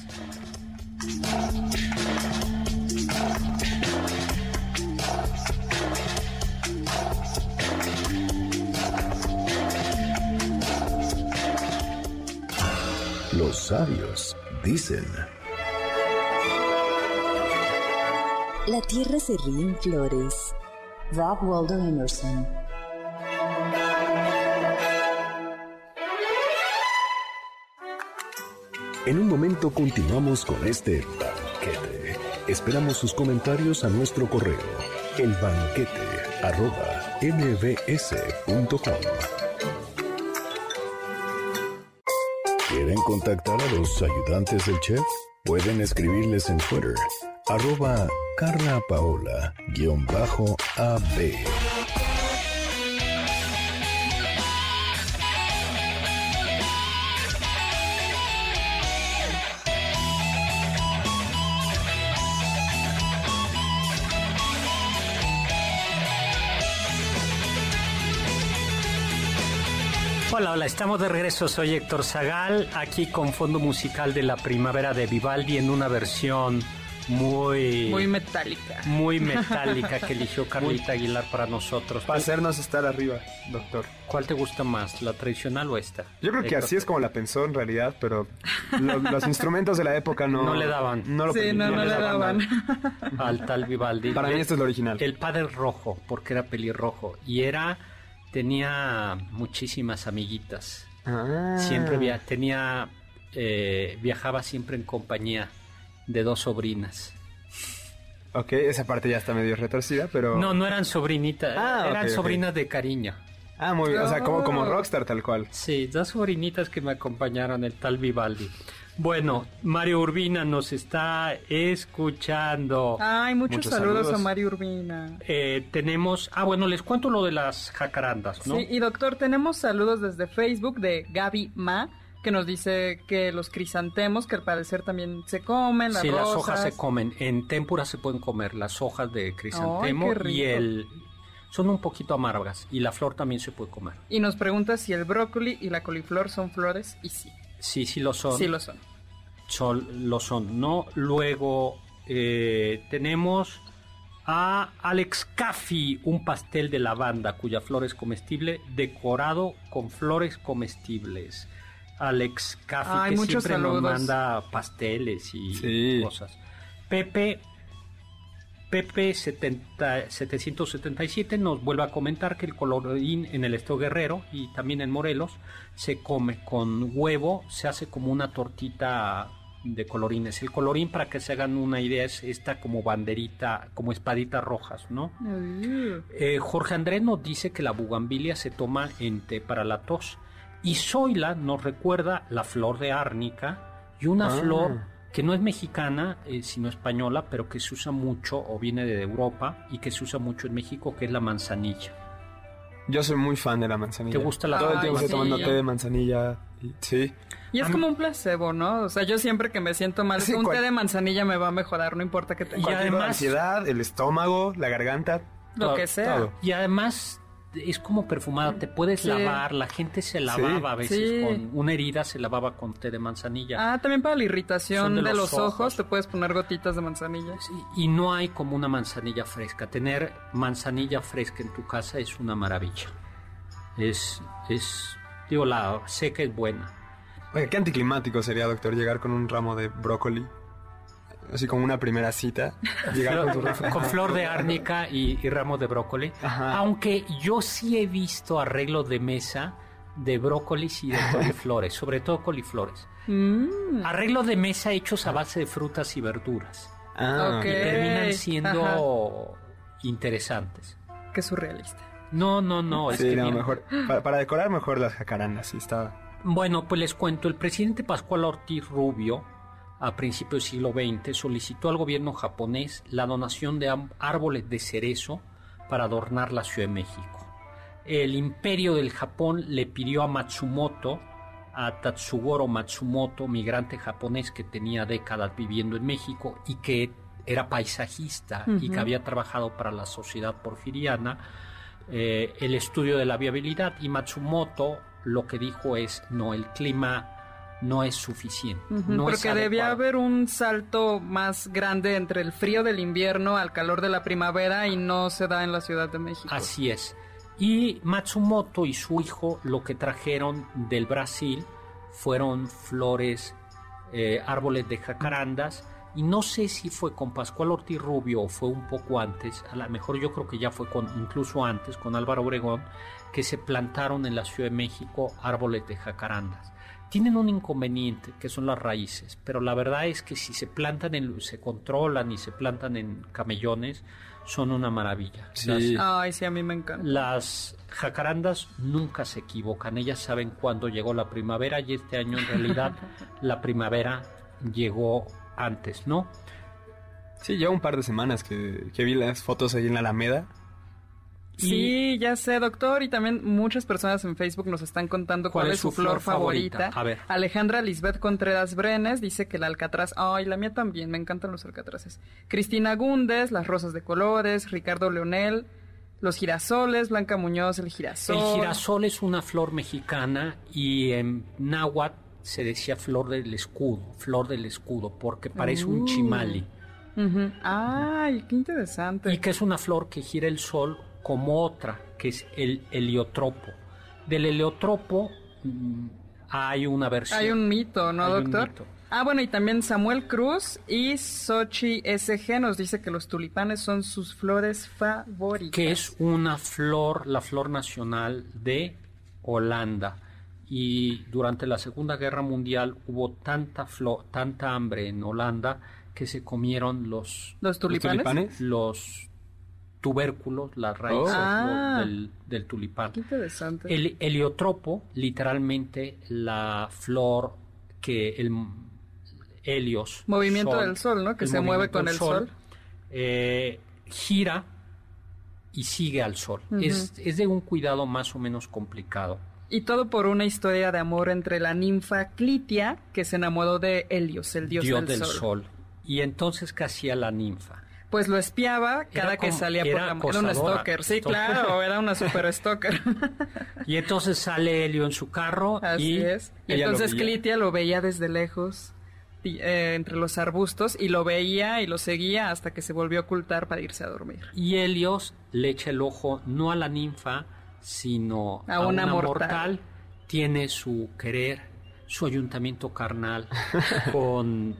Los sabios dicen, La tierra se ríe en flores. Rob Waldo Emerson. en un momento continuamos con este banquete. Esperamos sus comentarios a nuestro correo, elbanquete ¿Quieren contactar a los ayudantes del chef? Pueden escribirles en Twitter, arroba Carla Hola, hola, estamos de regreso. Soy Héctor Zagal, aquí con fondo musical de la primavera de Vivaldi en una versión muy... Muy metálica. Muy (laughs) metálica que eligió Carlita Aguilar para nosotros. Para hacernos estar arriba, doctor. ¿Cuál te gusta más, la tradicional o esta? Yo creo que así es como la pensó en realidad, pero lo- los instrumentos de la época no... No le daban. No lo Sí, no, le daban. Al tal Vivaldi. Para mí esto es lo original. El padre rojo, porque era pelirrojo. Y era... Tenía muchísimas amiguitas. Ah. Siempre via- tenía... eh, viajaba siempre en compañía de dos sobrinas. Ok, esa parte ya está medio retorcida, pero... No, no eran sobrinitas, Ah, eran sobrinas de cariño. Ah, muy bien. O sea, como, como Oh. rockstar tal cual. Sí, dos sobrinitas que me acompañaron, el tal Vivaldi. Bueno, Mario Urbina nos está escuchando. Ay, muchos, Muchos saludos, saludos. a Mario Urbina. Eh, tenemos, ah, bueno, les cuento lo de las jacarandas, ¿no? Sí, y doctor, tenemos saludos desde Facebook de Gaby Ma, que nos dice que los crisantemos, que al parecer también se comen, las Sí, las hojas se comen. En tempura se pueden comer las hojas de crisantemo Ay, qué rico. y el son un poquito amargas y la flor también se puede comer. Y nos pregunta si el brócoli y la coliflor son flores, y sí, Sí, sí lo son. sí lo son. Son, lo son, ¿no? Luego eh, tenemos a Alex Caffi, un pastel de lavanda cuya flor es comestible, decorado con flores comestibles. Alex Caffi, Ay, que siempre nos saludos. manda pasteles y Sí. cosas. Pepe, Pepe 70 777 nos vuelve a comentar que el colorín en el Estado Guerrero y también en Morelos se come con huevo, se hace como una tortita de colorines. El colorín, para que se hagan una idea, es esta como banderita, como espaditas rojas, ¿no? Uh, Eh, Jorge Andrés nos dice que la bugambilia se toma en té para la tos. Y Zoila nos recuerda la flor de árnica y una Ah. flor que no es mexicana, eh, sino española, pero que se usa mucho o viene de Europa y que se usa mucho en México, que es la manzanilla. Yo soy muy fan de la manzanilla. ¿Te gusta la Todo el Ay, tiempo estoy tomando té de manzanilla. sí. Y es como un placebo, ¿no? O sea, yo siempre que me siento mal, Sí, un cual- té de manzanilla me va a mejorar, no importa que tenga. Y además- ansiedad, el estómago, la garganta. Lo todo- que sea. todo. Y además es como perfumada, te puedes Sí. lavar, la gente se lavaba a veces Sí. con una herida, se lavaba con té de manzanilla. Ah, también para la irritación Son de, de los, los ojos. ojos. te puedes poner gotitas de manzanilla. Sí, y no hay como una manzanilla fresca. Tener manzanilla fresca en tu casa es una maravilla. Es, es, digo, la seca es buena. Oye, qué anticlimático sería, doctor, llegar con un ramo de brócoli. Así como una primera cita. (laughs) Llegar con tu Flor- ramo. con flor de árnica y, y ramos de brócoli. Ajá. Aunque yo sí he visto arreglos de mesa de brócolis y de (laughs) coliflores, sobre todo coliflores. Mm, Arreglos de mesa hechos a base de frutas y verduras. Ah, Ok. Y terminan siendo Ajá. interesantes. qué surrealista. No, no, no. es sí, que no, mira, mejor. Para, para decorar mejor las jacarandas, sí, está. Bueno, pues les cuento, el presidente Pascual Ortiz Rubio, a principios del siglo XX, solicitó al gobierno japonés la donación de árboles de cerezo para adornar la Ciudad de México. El imperio del Japón le pidió a Matsumoto, a Tatsugoro Matsumoto, migrante japonés que tenía décadas viviendo en México y que era paisajista y que había trabajado para la sociedad porfiriana, eh, el estudio de la viabilidad y Matsumoto lo que dijo es no, el clima no es suficiente. Ujú, no es porque debía adecuado". haber un salto más grande entre el frío del invierno al calor de la primavera y no se da en la Ciudad de México. Así es. Y Matsumoto y su hijo lo que trajeron del Brasil fueron flores, eh, árboles de jacarandas. Y no sé si fue con Pascual Ortiz Rubio o fue un poco antes, a lo mejor yo creo que ya fue con, incluso antes, con Álvaro Obregón, que se plantaron en la Ciudad de México árboles de jacarandas. Tienen un inconveniente, que son las raíces, pero la verdad es que si se plantan, en, se controlan y se plantan en camellones, son una maravilla. Sí. Las- Ay, sí, a mí me encanta. las jacarandas nunca se equivocan, ellas saben cuándo llegó la primavera y este año en realidad (laughs) la primavera llegó antes, ¿no? Sí, lleva un par de semanas que, que vi las fotos ahí en la Alameda. Sí, ya sé, doctor, y también muchas personas en Facebook nos están contando cuál, es su flor, favorita. A ver. Alejandra Lisbeth Contreras Brenes dice que el alcatraz, ay, la mía también, me encantan los alcatraces. Cristina Gúndez, las rosas de colores, Ricardo Leonel, los girasoles, Blanca Muñoz, el girasol. El girasol es una flor mexicana y en náhuatl se decía flor del escudo, flor del escudo, porque parece un Uh. chimali. Ujú. Ay, qué interesante. Y que es una flor que gira el sol como otra, que es el heliotropo. Del heliotropo mm, hay una versión. Hay un mito, ¿no, Hay un doctor? mito. Ah, bueno, y también Samuel Cruz y Sochi SG nos dice que los tulipanes son sus flores favoritas. que es una flor, la flor nacional de Holanda. Y durante la Segunda Guerra Mundial hubo tanta flo- tanta hambre en Holanda que se comieron los ¿Los tulipanes? tulipanes? los tubérculos, las raíces Oh. Ah. lo- del, del tulipán. Qué interesante. El heliotropo, literalmente la flor que el helios. Movimiento sol, del sol, ¿no? Que se mueve con el sol. eh, gira y sigue al sol. Es, es de un cuidado más o menos complicado. Y todo por una historia de amor entre la ninfa Clitia, que se enamoró de Helios, el dios, del, del sol. sol. Y entonces, ¿qué hacía la ninfa? Pues lo espiaba cada que salía por la Era un stalker, sí, claro, (laughs) era una super stalker. (laughs) Y entonces sale Helio en su carro Así y es. Y lo entonces. Clitia lo veía desde lejos, eh, entre los arbustos, y lo veía y lo seguía hasta que se volvió a ocultar para irse a dormir. Y Helios le echa el ojo no a la ninfa, sino A a, una una, mortal. mortal. Tiene su querer, su ayuntamiento carnal (laughs) con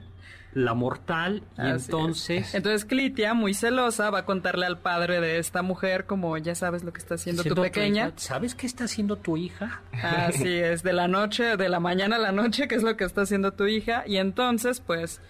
la mortal. Y Así es. entonces, Entonces Clitia, muy celosa, va a contarle al padre de esta mujer como ya sabes lo que está haciendo tu pequeña. ¿sabes qué está haciendo tu hija? Así (laughs) es, de la noche, de la mañana a la noche, que es lo que está haciendo tu hija. Y entonces, pues,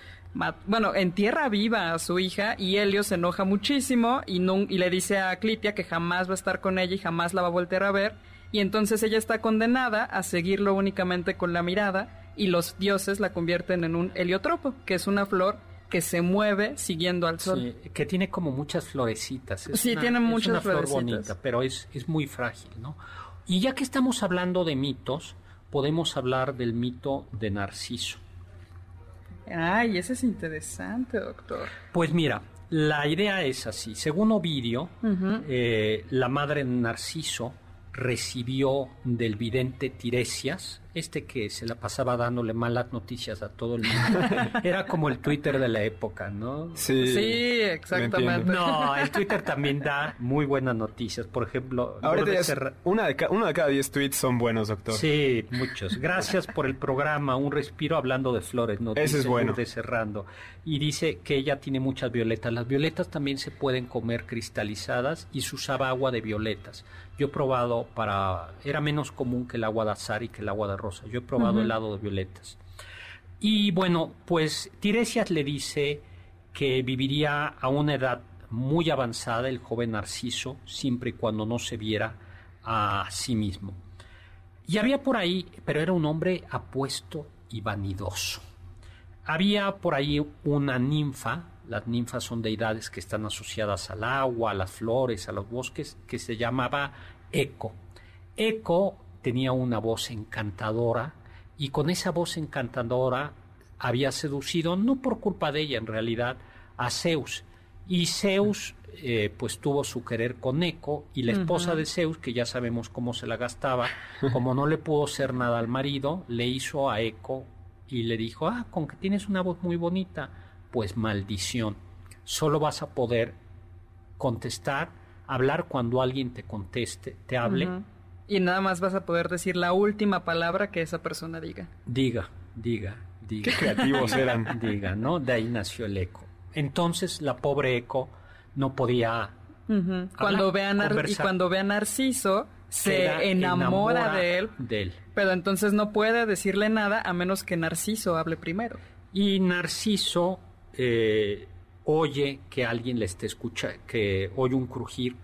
bueno, entierra viva a su hija y Helio se enoja muchísimo y, y le dice a Clitia que jamás va a estar con ella y jamás la va a voltear a ver. Y entonces ella está condenada a seguirlo únicamente con la mirada y los dioses la convierten en un heliotropo, que es una flor que se mueve siguiendo al sol. Sí, que tiene como muchas florecitas. Es Sí, una- tiene es muchas una flor florecitas. bonita, pero es, es muy frágil, ¿no? Y ya que estamos hablando de mitos, podemos hablar del mito de Narciso. Ay, ese es interesante, doctor. Pues mira, la idea es así. Según Ovidio, eh, la madre de Narciso recibió del vidente Tiresias, este que se la pasaba dándole malas noticias a todo el mundo. (laughs) Era como el Twitter de la época, ¿no? Sí, Sí, me exactamente. No, el Twitter también da muy buenas noticias. Por ejemplo, Ahorita Lourdes ya es- Serra- una de, uno de cada diez tweets son buenos, doctor. Sí, muchos. Gracias por el programa, un respiro hablando de flores, ¿no? Ese es bueno. Lourdes Serrando. Y dice que ella tiene muchas violetas. Las violetas también se pueden comer cristalizadas y se usaba agua de violetas. Yo he probado para... Era menos común que el agua de azar y que el agua de rosa. Yo he probado helado de violetas. Y bueno, pues Tiresias le dice que viviría a una edad muy avanzada el joven Narciso, siempre y cuando no se viera a sí mismo. Y había por ahí, pero era un hombre apuesto y vanidoso. Había por ahí una ninfa, las ninfas son deidades que están asociadas al agua, a las flores, a los bosques, que se llamaba Eco. Eco tenía una voz encantadora y con esa voz encantadora había seducido, no por culpa de ella en realidad, a Zeus. Y Zeus eh, pues tuvo su querer con Eco y la esposa de Zeus, que ya sabemos cómo se la gastaba, como no le pudo ser nada al marido, le hizo a Eco y le dijo, ah, con que tienes una voz muy bonita, pues maldición, solo vas a poder contestar, hablar cuando alguien te conteste, te hable. Y nada más vas a poder decir la última palabra que esa persona diga. diga, diga, diga. Qué creativos eran. (laughs) diga, ¿no? De ahí nació el eco. Entonces la pobre eco no podía Ujú. Cuando Hablar, ve a Nar- y cuando ve a Narciso, se queda enamora, de él, de él. pero entonces no puede decirle nada a menos que Narciso hable primero. Y Narciso eh, oye que alguien le está escuchando, que oye un crujir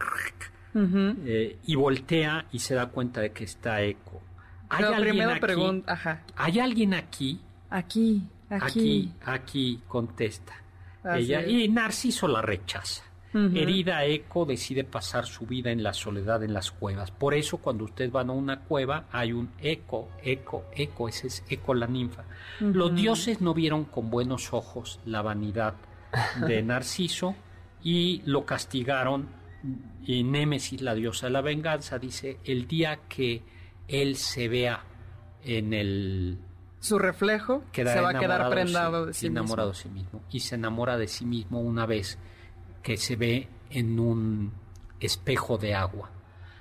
eh, y voltea y se da cuenta de que está eco. ¿Hay Pero alguien aquí? ajá, ¿Hay alguien aquí? aquí, aquí. Aquí, aquí, contesta. Así Ella, es. y Narciso la rechaza. Herida Eco decide pasar su vida en la soledad en las cuevas. Por eso cuando ustedes van a una cueva hay un eco, eco, eco, ese es eco la ninfa. Los dioses no vieron con buenos ojos la vanidad de (laughs) Narciso y lo castigaron y Némesis, la diosa de la venganza, dice, el día que él se vea en el... Su reflejo se va a quedar prendado de sí enamorado mismo. de sí mismo. Y se enamora de sí mismo una vez que se ve en un espejo de agua.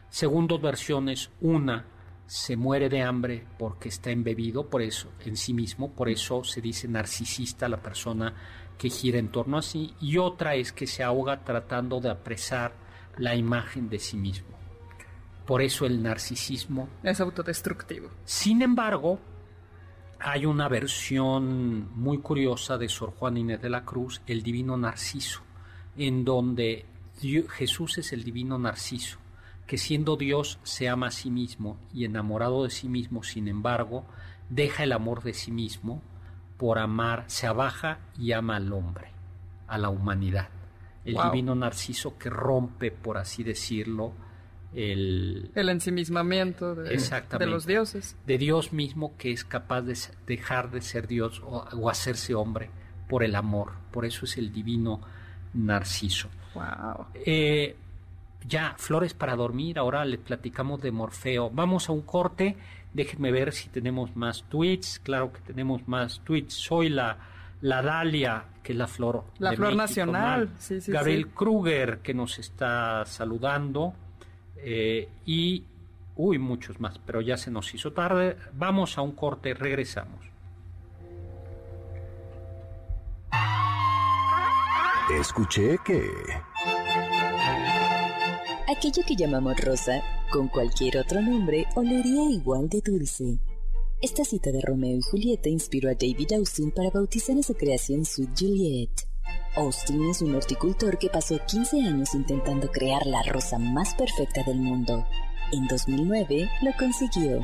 Según dos versiones, una se muere de hambre porque está embebido por eso en sí mismo, por eso se dice narcisista la persona que gira en torno a sí, y otra es que se ahoga tratando de apresar la imagen de sí mismo. Por eso el narcisismo es autodestructivo. Sin embargo, hay una versión muy curiosa de Sor Juan Inés de la Cruz, el divino Narciso, en donde Jesús es el divino Narciso que siendo Dios se ama a sí mismo y enamorado de sí mismo, sin embargo, deja el amor de sí mismo por amar, se abaja y ama al hombre, a la humanidad. El divino Narciso que rompe, por así decirlo, el, el ensimismamiento de, de, los dioses. De Dios mismo que es capaz de dejar de ser Dios o, o, hacerse hombre por el amor. Por eso es el divino Narciso. Wow. Eh, ya, flores para dormir, ahora les platicamos de Morfeo. Vamos a un corte, déjenme ver si tenemos más tweets, claro que tenemos más tweets. Soy la, la Dalia, que es la flor. La flor nacional, sí, sí, Gabriel sí. Kruger, que nos está saludando. Eh, y, uy, muchos más, pero ya se nos hizo tarde. Vamos a un corte, regresamos. Escuché que... Aquello que llamamos rosa, con cualquier otro nombre, olería igual de dulce. Esta cita de Romeo y Julieta inspiró a David Austin para bautizar a su creación Sweet Juliet. Austin es un horticultor que pasó 15 años intentando crear la rosa más perfecta del mundo. En 2009 lo consiguió.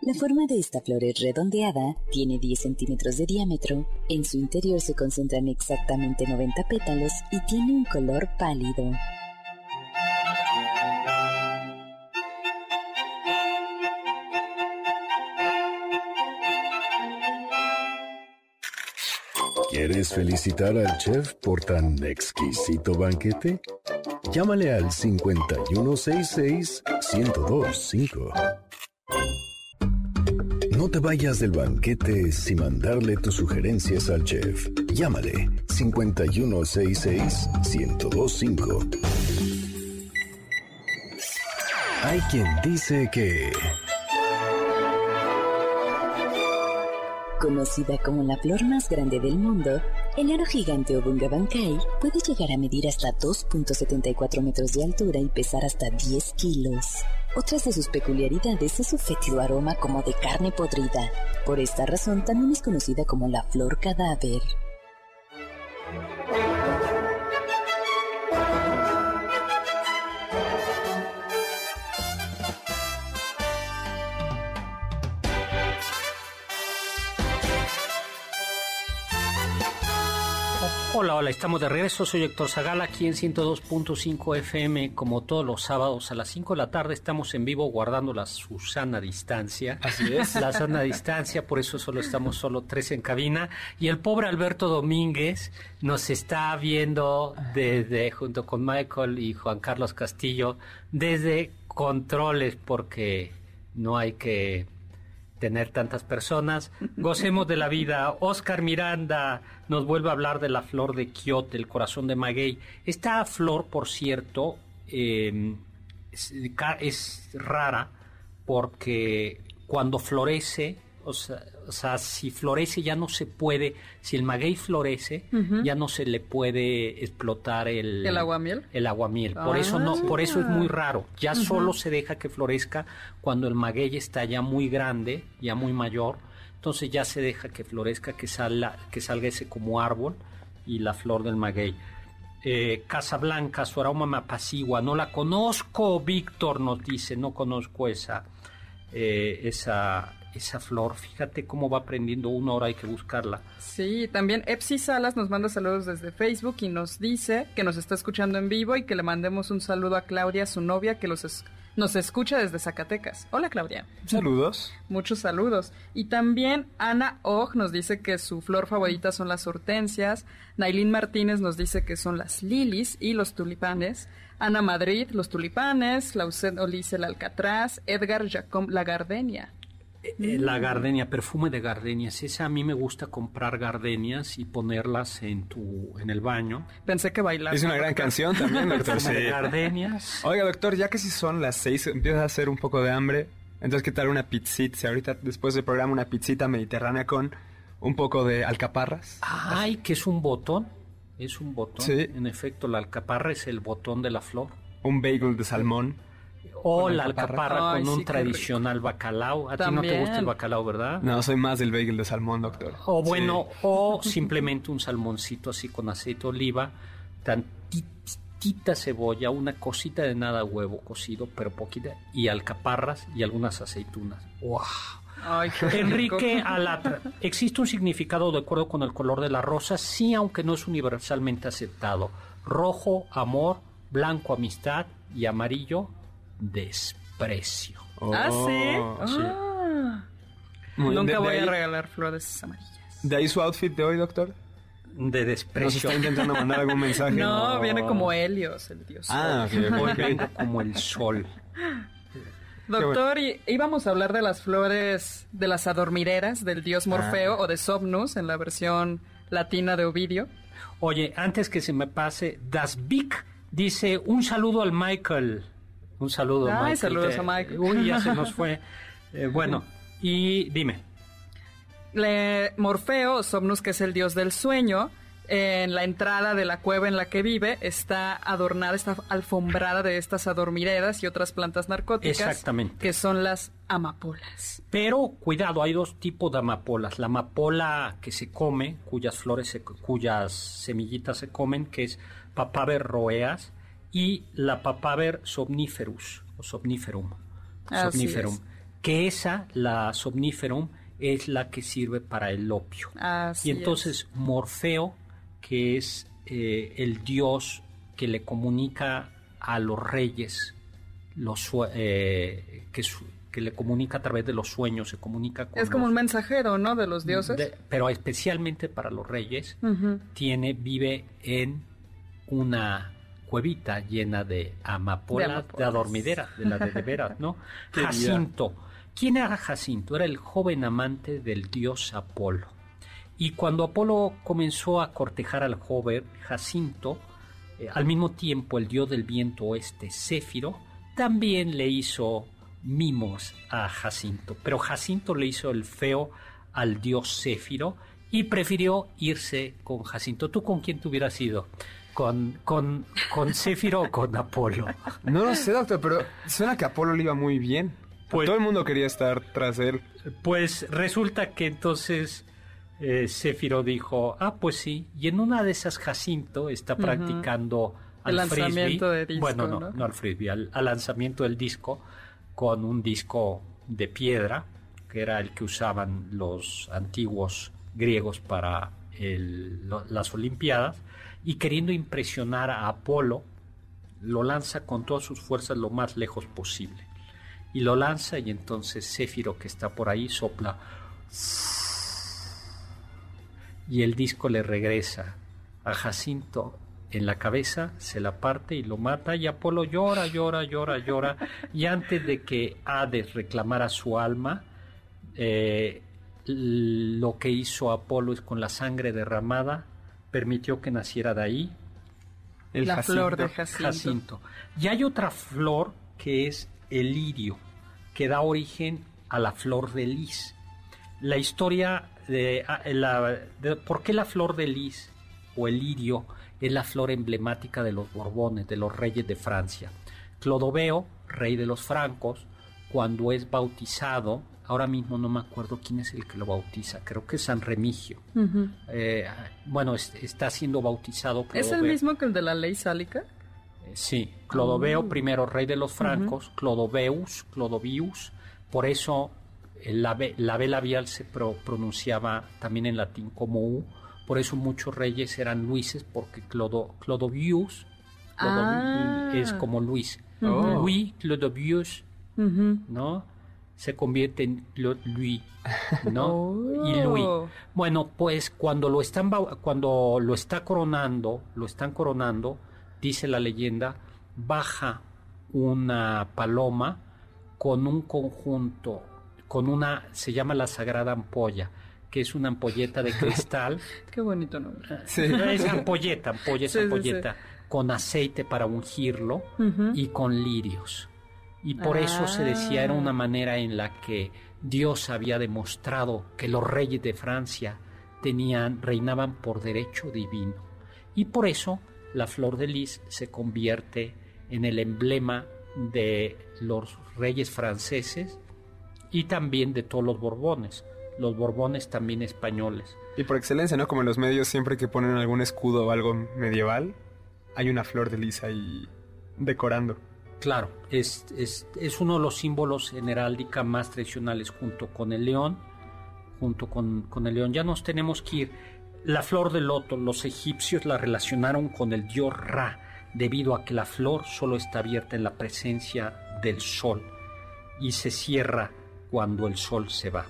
La forma de esta flor es redondeada, tiene 10 centímetros de diámetro, en su interior se concentran exactamente 90 pétalos y tiene un color pálido. ¿Quieres felicitar al chef por tan exquisito banquete? Llámale al 5166-1025. No te vayas del banquete sin mandarle tus sugerencias al chef. Llámale 5166-1025. Hay quien dice que... Conocida como la flor más grande del mundo, el aro gigante o bungabankai puede llegar a medir hasta 2.74 metros de altura y pesar hasta 10 kilos. Otras de sus peculiaridades es su fétido aroma como de carne podrida. Por esta razón también es conocida como la flor cadáver. Hola, hola, estamos de regreso. Soy Héctor Zagala aquí en 102.5 FM. Como todos los sábados a las 5 de la tarde estamos en vivo guardando la Susana distancia. Así es. La sana distancia, por eso solo estamos solo tres en cabina. Y el pobre Alberto Domínguez nos está viendo desde, junto con Michael y Juan Carlos Castillo, desde controles porque no hay que tener tantas personas. Gocemos de la vida. Oscar Miranda nos vuelve a hablar de la flor de Kioto, el corazón de maguey. Esta flor, por cierto, es, es, rara porque cuando florece, o sea, o sea, si florece ya no se puede, si el maguey florece, uh -huh. ya no se le puede explotar el, el aguamiel. El aguamiel. Por ah, eso no, por eso es muy raro. Ya uh -huh. solo se deja que florezca cuando el maguey está ya muy grande, ya muy mayor. Entonces ya se deja que florezca, que salga, que salga ese como árbol y la flor del maguey. Eh, Casablanca, su aroma me apacigua. No la conozco, Víctor nos dice, no conozco esa, eh, esa, esa flor. Fíjate cómo va aprendiendo uno, ahora hay que buscarla. Sí, también Epsi Salas nos manda saludos desde Facebook y nos dice que nos está escuchando en vivo y que le mandemos un saludo a Claudia, su novia, que los es Nos escucha desde Zacatecas. Hola Claudia. Saludos. Muchos saludos. Y también Ana Og nos dice que su flor favorita son las hortensias. Nailín Martínez nos dice que son las lilies y los tulipanes. Ana Madrid, los tulipanes. Lauset Olice, el alcatraz. Edgar Jacom, la gardenia. Eh, la gardenia, perfume de gardenias. Esa a mí me gusta comprar gardenias y ponerlas en tu en el baño. Pensé que bailar. Es una gran canción también, (laughs) doctor. Perfume de gardenias. Oiga, doctor, ya que si son las seis, empieza a hacer un poco de hambre. Entonces, ¿qué tal una pizzita? Si ahorita, después del programa, una pizzita mediterránea con un poco de alcaparras. Ay, que es un botón. Es un botón. Sí. En efecto, la alcaparra es el botón de la flor. Un bagel de salmón. O la alcaparra. Ay, con un sí, tradicional bacalao. A ti no te gusta el bacalao, ¿verdad? No, soy más del bagel de salmón, doctor. O bueno, Sí. (laughs) o simplemente un salmoncito así con aceite de oliva, tantitita cebolla, una cosita de nada huevo cocido, pero poquita, y alcaparras y algunas aceitunas. ¡Wow! Ay. Enrique Alatra, ¿existe un significado de acuerdo con el color de la rosa? Sí, aunque no es universalmente aceptado. Rojo, amor, blanco, amistad y amarillo, desprecio. Ah, sí. Oh, sí. Ah. Muy. Nunca De- voy de a ahí- regalar flores amarillas. ¿De ahí su outfit de hoy, doctor? De ¿Nos desprecio. está intentando mandar algún mensaje? No, viene como Helios, el dios. Ah, ok, ok, Hoy ok. vengo como el sol. Doctor, y íbamos a hablar de las flores de las adormideras del dios Morfeo Ah. o de Somnus en la versión latina de Ovidio. Oye, antes que se me pase, Das Vic dice un saludo al Michael. Un saludo, Ay, Michael. saludos Te- a Michael. Uy, ya se nos fue. (laughs) Eh, bueno, y dime. Le- Morfeo, Somnus, que es el dios del sueño, en la entrada de la cueva en la que vive está adornada, está alfombrada de estas adormideras y otras plantas narcóticas. Exactamente. Que son las amapolas. Pero cuidado, hay dos tipos de amapolas. La amapola que se come, cuyas flores, se- cuyas semillitas se comen, que es Papaver roeas, y la Papaver somniferus, o somniferum. Somniferum. es. Que esa, la somniferum, es la que sirve para el opio. Así y entonces Morfeo, que es eh, el dios que le comunica a los reyes, los, eh, que, su- que le comunica a través de los sueños, se comunica con Es como los- un mensajero, ¿no? De los dioses. de- pero especialmente para los reyes, tiene, vive en una cuevita llena de amapolas, de, amapolas. adormideras, de la de, de veras, ¿no? (laughs) Jacinto. ¿Quién era Jacinto? Era el joven amante del dios Apolo. Y cuando Apolo comenzó a cortejar al joven Jacinto, eh, al mismo tiempo el dios del viento oeste, Céfiro, también le hizo mimos a Jacinto. Pero Jacinto le hizo el feo al dios Céfiro y prefirió irse con Jacinto. ¿Tú con quién te hubieras ido? ¿Con, con, con Céfiro o con Apolo? No lo sé, doctor, pero suena que Apolo le iba muy bien. Pues- Todo el mundo quería estar tras él. Pues resulta que entonces eh, Céfiro dijo, ah, pues sí, y en una de esas Jacinto está practicando El al frisbee. lanzamiento de disco, Bueno, no, ¿no? no al frisbee, al, al lanzamiento del disco con un disco de piedra, que era el que usaban los antiguos griegos para el- lo- las Olimpiadas, y queriendo impresionar a Apolo, lo lanza con todas sus fuerzas lo más lejos posible. Y lo lanza y entonces Céfiro que está por ahí sopla. Y el disco le regresa a Jacinto en la cabeza, se la parte y lo mata. Y Apolo llora, llora, llora, llora. Y antes de que Hades reclamara su alma, eh, lo que hizo Apolo es con la sangre derramada permitió que naciera de ahí El la Jacinto. flor de Jacinto. Jacinto. Y hay otra flor que es el lirio, que da origen a la flor de lis. La historia de, ah, la- de por qué la flor de lis o el lirio es la flor emblemática de los Borbones, de los reyes de Francia. Clodoveo, rey de los francos, cuando es bautizado, ahora mismo no me acuerdo quién es el que lo bautiza, creo que es San Remigio. Eh, bueno, es- está siendo bautizado. ¿Es el mismo que el de la ley sálica? Eh, Sí, Clodoveo Oh. primero rey de los francos, Clodoveus, Clodovius, por eso eh, la B, la B labial se pro- pronunciaba también en latín como U, por eso muchos reyes eran Luises, porque Clodo, Clodovius Clodovi- Ah. es como Luis, Oh. Louis ¿no? Se convierte en Louis, ¿no? (laughs) Y Louis. Oh. Bueno, pues cuando lo están cuando lo está coronando, lo están coronando, dice la leyenda, baja una paloma con un conjunto, con una, se llama la Sagrada Ampolla, que es una ampolleta de cristal. (laughs) Qué bonito nombre. (laughs) Sí. es ampolleta, ampolla, es Sí, sí, ampolleta, con aceite para ungirlo y con lirios. Y por eso se decía era Ah. una manera en la que Dios había demostrado que los reyes de Francia tenían, reinaban por derecho divino. Y por eso la flor de lis se convierte en el emblema de los reyes franceses y también de todos los borbones, los borbones también españoles. Y por excelencia, ¿no? Como en los medios, siempre que ponen algún escudo o algo medieval, hay una flor de lis ahí decorando. Claro, es, es, es uno de los símbolos en heráldica más tradicionales junto con el león, junto con, con el león. Ya nos tenemos que ir. La flor del loto, los egipcios la relacionaron con el dios Ra, debido a que la flor solo está abierta en la presencia del sol y se cierra cuando el sol se va.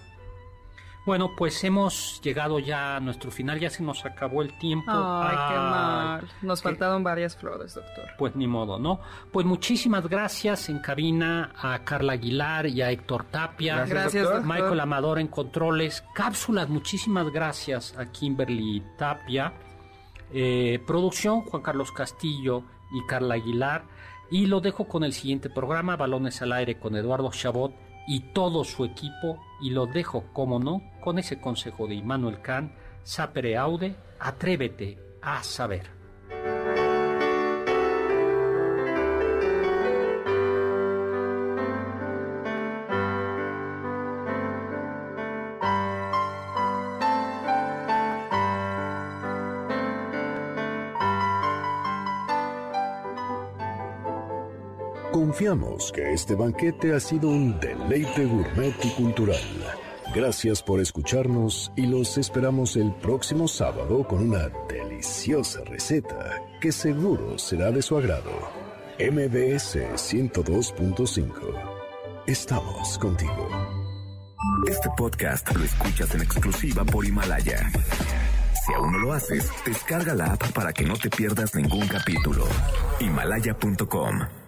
Bueno, pues hemos llegado ya a nuestro final, ya se nos acabó el tiempo. Ay, qué Ay, mal. Nos faltaron varias flores, doctor. pues ni modo, ¿no? Pues muchísimas gracias en cabina a Carla Aguilar y a Héctor Tapia. Gracias, Gracias, doctor. doctor. Michael Amador en controles. Cápsulas, muchísimas gracias a Kimberly Tapia. Eh, producción, Juan Carlos Castillo y Carla Aguilar. Y lo dejo con el siguiente programa, Balones al Aire, con Eduardo Chabot y todo su equipo. Y lo dejo, como no, con ese consejo de Immanuel Kant, sapere aude, atrévete a saber. Confiamos que este banquete ha sido un deleite gourmet y cultural. Gracias por escucharnos y los esperamos el próximo sábado con una deliciosa receta que seguro será de su agrado. MBS 102.5. Estamos contigo. Este podcast lo escuchas en exclusiva por Himalaya. Si aún no lo haces, descarga la app para que no te pierdas ningún capítulo. Himalaya.com